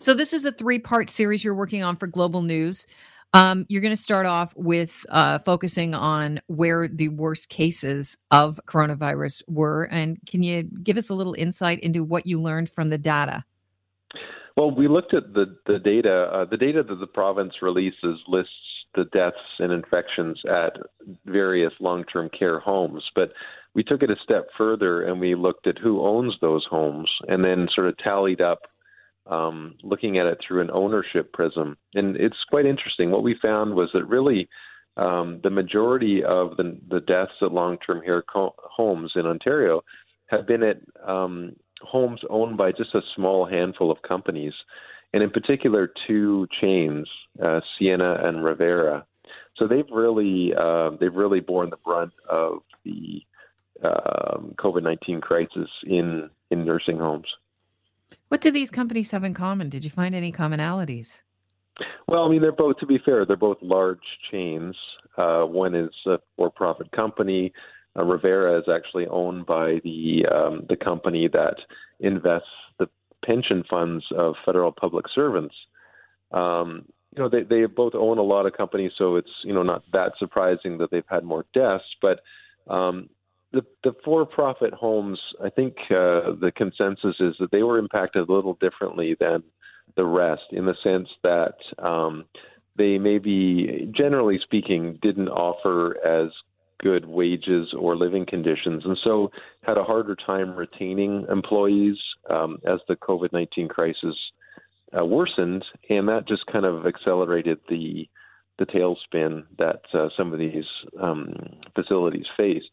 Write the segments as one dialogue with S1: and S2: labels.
S1: So this is a three-part series you're working on for Global News. Um, you're going to start off with uh, focusing on where the worst cases of coronavirus were, and can you give us a little insight into what you learned from the data?
S2: Well, we looked at the the data. Uh, the data that the province releases lists the deaths and infections at various long-term care homes, but we took it a step further and we looked at who owns those homes, and then sort of tallied up um, looking at it through an ownership prism. And it's quite interesting. What we found was that really um, the majority of the, the deaths at long term care co- homes in Ontario have been at um, homes owned by just a small handful of companies, and in particular, two chains, uh, Sienna and Revera. So they've really uh, they've really borne the brunt of the um, COVID nineteen crisis in in nursing homes.
S1: What do these companies have in common? Did you find any commonalities?
S2: Well, I mean, they're both, to be fair, they're both large chains. Uh, one is a for-profit company. Uh, Revera is actually owned by the um, the company that invests the pension funds of federal public servants. Um, you know, they they both own a lot of companies, so it's you know not that surprising that they've had more deaths. But um, the, the for-profit homes, I think uh, the consensus is that they were impacted a little differently than the rest, in the sense that um, they maybe, generally speaking, didn't offer as good wages or living conditions, and so had a harder time retaining employees um, as the COVID nineteen crisis uh, worsened, and that just kind of accelerated the the tailspin that uh, some of these um, facilities faced.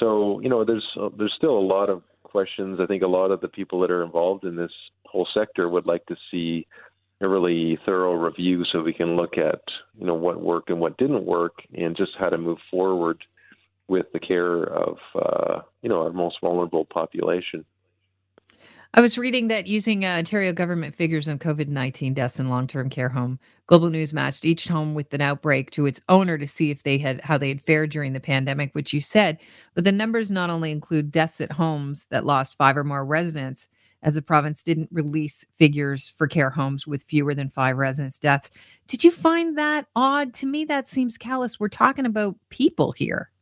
S2: So you know, there's uh, there's still a lot of questions. I think a lot of the people that are involved in this whole sector would like to see a really thorough review so we can look at you know what worked and what didn't work and just how to move forward with the care of uh, you know our most vulnerable population.
S1: I was reading that using uh, Ontario government figures on COVID 19 deaths in long term care home, Global News matched each home with an outbreak to its owner to see if they had how they had fared during the pandemic, which you said. But the numbers not only include deaths at homes that lost five or more residents, as the province didn't release figures for care homes with fewer than five residents' deaths. Did you find that odd? To me, that seems callous. We're talking about people here.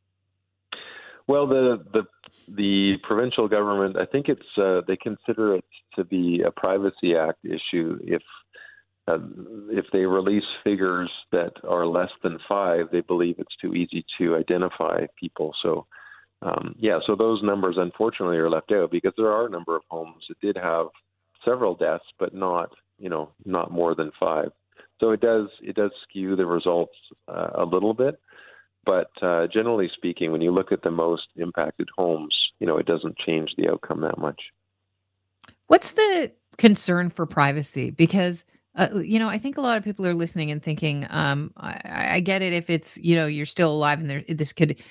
S2: Well, the the the provincial government, I think it's uh, they consider it to be a Privacy Act issue if uh, if they release figures that are less than five, they believe it's too easy to identify people. So, um, yeah, so those numbers unfortunately are left out because there are a number of homes that did have several deaths, but not you know not more than five. So it does it does skew the results uh, a little bit. But uh, generally speaking, when you look at the most impacted homes, you know, it doesn't change the outcome that much.
S1: What's the concern for privacy? Because uh, you know, I think a lot of people are listening and thinking, um, I, I, get it if it's you know you're still alive and there this could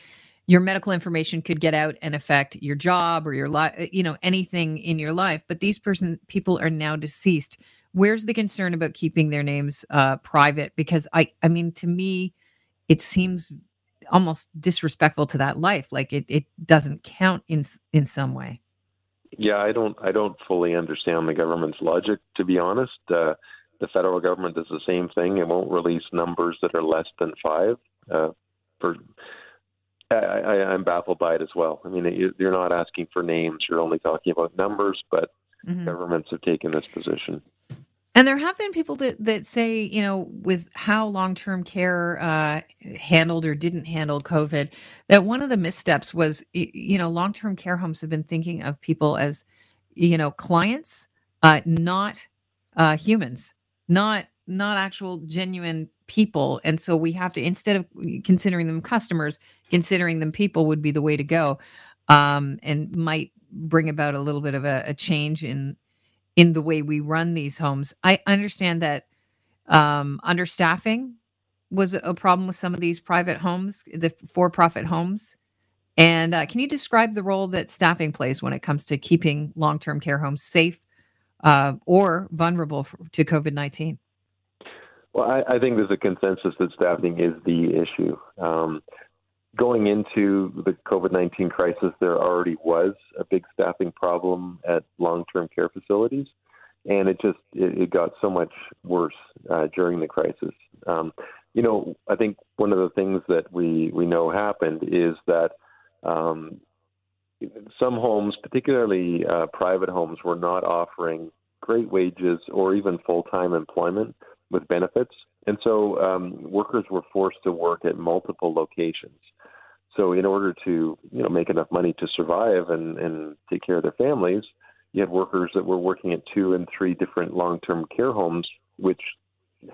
S1: your medical information could get out and affect your job or your life, you know, anything in your life. But these person people are now deceased. Where's the concern about keeping their names uh, private? Because I, I mean, to me, it seems almost disrespectful to that life like it, it doesn't count in in some way.
S2: Yeah i don't i don't fully understand the government's logic to be honest. Uh, the federal government does the same thing. It won't release numbers that are less than five uh, for I, I, i'm baffled by it as well. I mean you're not asking for names you're only talking about numbers but mm-hmm. governments have taken this position
S1: and there have been people that, that say, you know, with how long term care uh, handled or didn't handle COVID, that one of the missteps was, you know, long term care homes have been thinking of people as, you know, clients, uh, not uh, humans, not not actual genuine people. And so we have to instead of considering them customers, considering them people would be the way to go, um, and might bring about a little bit of a, a change in in the way we run these homes. I understand that um, understaffing was a problem with some of these private homes, the for-profit homes. And uh, can you describe the role that staffing plays when it comes to keeping long-term care homes safe uh, or vulnerable to COVID nineteen?
S2: Well, I, I, think there's a consensus that staffing is the issue. Um, going into the COVID 19 crisis, there already was a big staffing problem at long term care facilities. and it just it, it got so much worse uh, during the crisis. Um, you know, I think one of the things that we we know happened is that um, some homes, particularly uh, private homes, were not offering great wages or even full time employment with benefits, and so um, workers were forced to work at multiple locations. So, in order to you know make enough money to survive and, and take care of their families, you had workers that were working at two and three different long-term care homes, which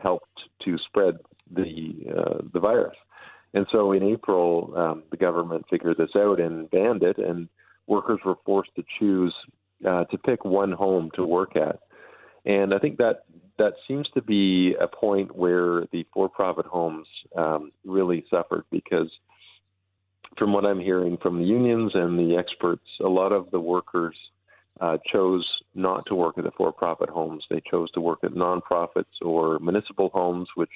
S2: helped to spread the uh, the virus. And so in April, um, the government figured this out and banned it, and workers were forced to choose uh, to pick one home to work at. And I think that that seems to be a point where the for-profit homes um, really suffered because, from what I'm hearing from the unions and the experts, a lot of the workers uh, chose not to work at the for-profit homes. They chose to work at nonprofits or municipal homes, which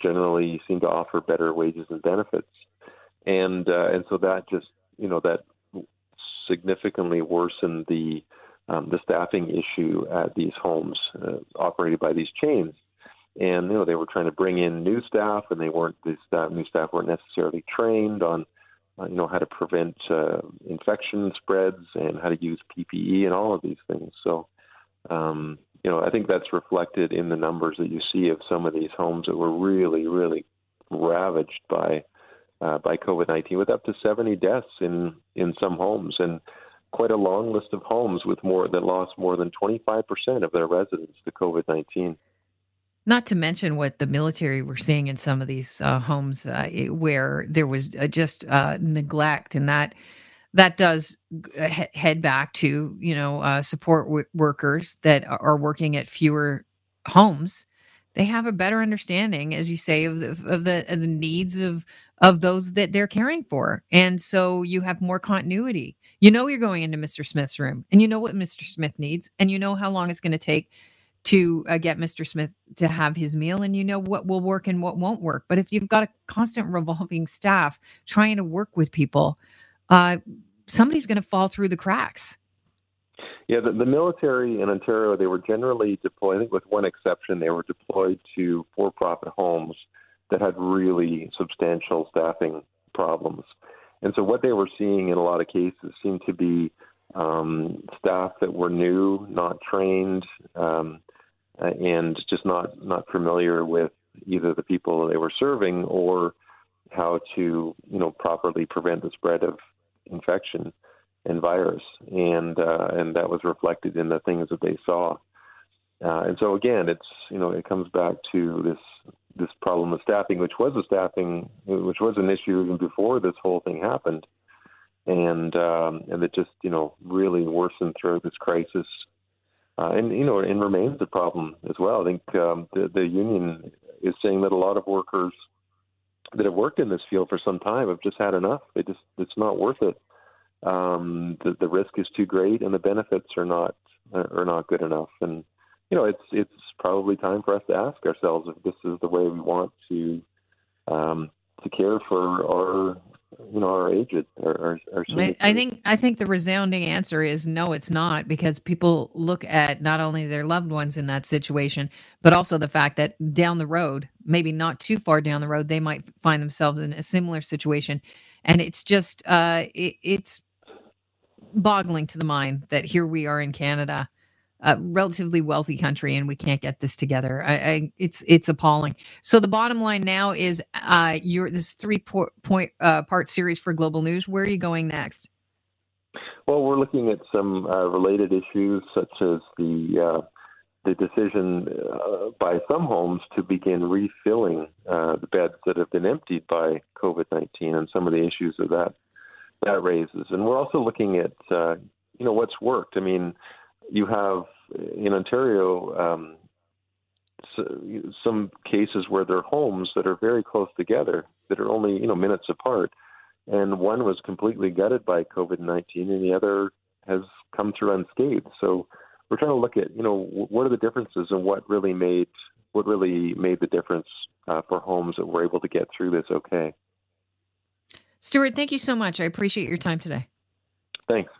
S2: generally seem to offer better wages and benefits. And uh, and so that just you know that significantly worsened the um, the staffing issue at these homes uh, operated by these chains. And you know they were trying to bring in new staff, and they weren't the staff, new staff weren't necessarily trained on uh, you know how to prevent uh, infection spreads and how to use PPE and all of these things. So, um, you know, I think that's reflected in the numbers that you see of some of these homes that were really, really ravaged by uh, by COVID nineteen, with up to seventy deaths in in some homes, and quite a long list of homes with more that lost more than twenty five percent of their residents to COVID nineteen.
S1: Not to mention what the military were seeing in some of these uh, homes uh, where there was uh, just uh, neglect, and that that does he- head back to you know uh, support w- workers that are working at fewer homes. They have a better understanding, as you say, of the of the, of the needs of of those that they're caring for, and so you have more continuity. You know you're going into Mr. Smith's room, and you know what Mr. Smith needs, and you know how long it's going to take to uh, get Mr. Smith to have his meal and you know what will work and what won't work. But if you've got a constant revolving staff trying to work with people, uh, somebody's going to fall through the cracks.
S2: Yeah, the, the, military in Ontario, they were generally deployed, I think with one exception, they were deployed to for profit homes that had really substantial staffing problems. And so what they were seeing in a lot of cases seemed to be um, staff that were new, not trained, um, and just not not familiar with either the people they were serving or how to you know properly prevent the spread of infection and virus, and uh, and that was reflected in the things that they saw. Uh, and so again, it's you know it comes back to this this problem of staffing, which was a staffing, which was an issue even before this whole thing happened, and um, and it just you know really worsened throughout this crisis uh, and you know, and remains a problem as well. I think um, the, the union is saying that a lot of workers that have worked in this field for some time have just had enough. They just it's not worth it. Um, the, the risk is too great, and the benefits are not are not good enough. And you know, it's it's probably time for us to ask ourselves if this is the way we want to um, to care for our you know our aged our, our
S1: I think I think the resounding answer is no, it's not because people look at not only their loved ones in that situation, but also the fact that down the road, maybe not too far down the road, they might find themselves in a similar situation, and it's just uh, it, it's boggling to the mind that here we are in Canada a relatively wealthy country and we can't get this together. I, I, it's it's appalling. So the bottom line now is uh, your this three po- point uh, part series for Global News. Where are you going next?
S2: Well, we're looking at some uh, related issues such as the uh, the decision uh, by some homes to begin refilling uh, the beds that have been emptied by COVID nineteen and some of the issues that that that raises. And we're also looking at you know what's worked. I mean you have in Ontario um, some cases where there are homes that are very close together that are only you know minutes apart, and one was completely gutted by COVID nineteen, and the other has come through unscathed. So we're trying to look at you know what are the differences and what really made what really made the difference uh, for homes that were able to get through this okay.
S1: Stuart, thank you so much. I appreciate your time today.
S2: Thanks.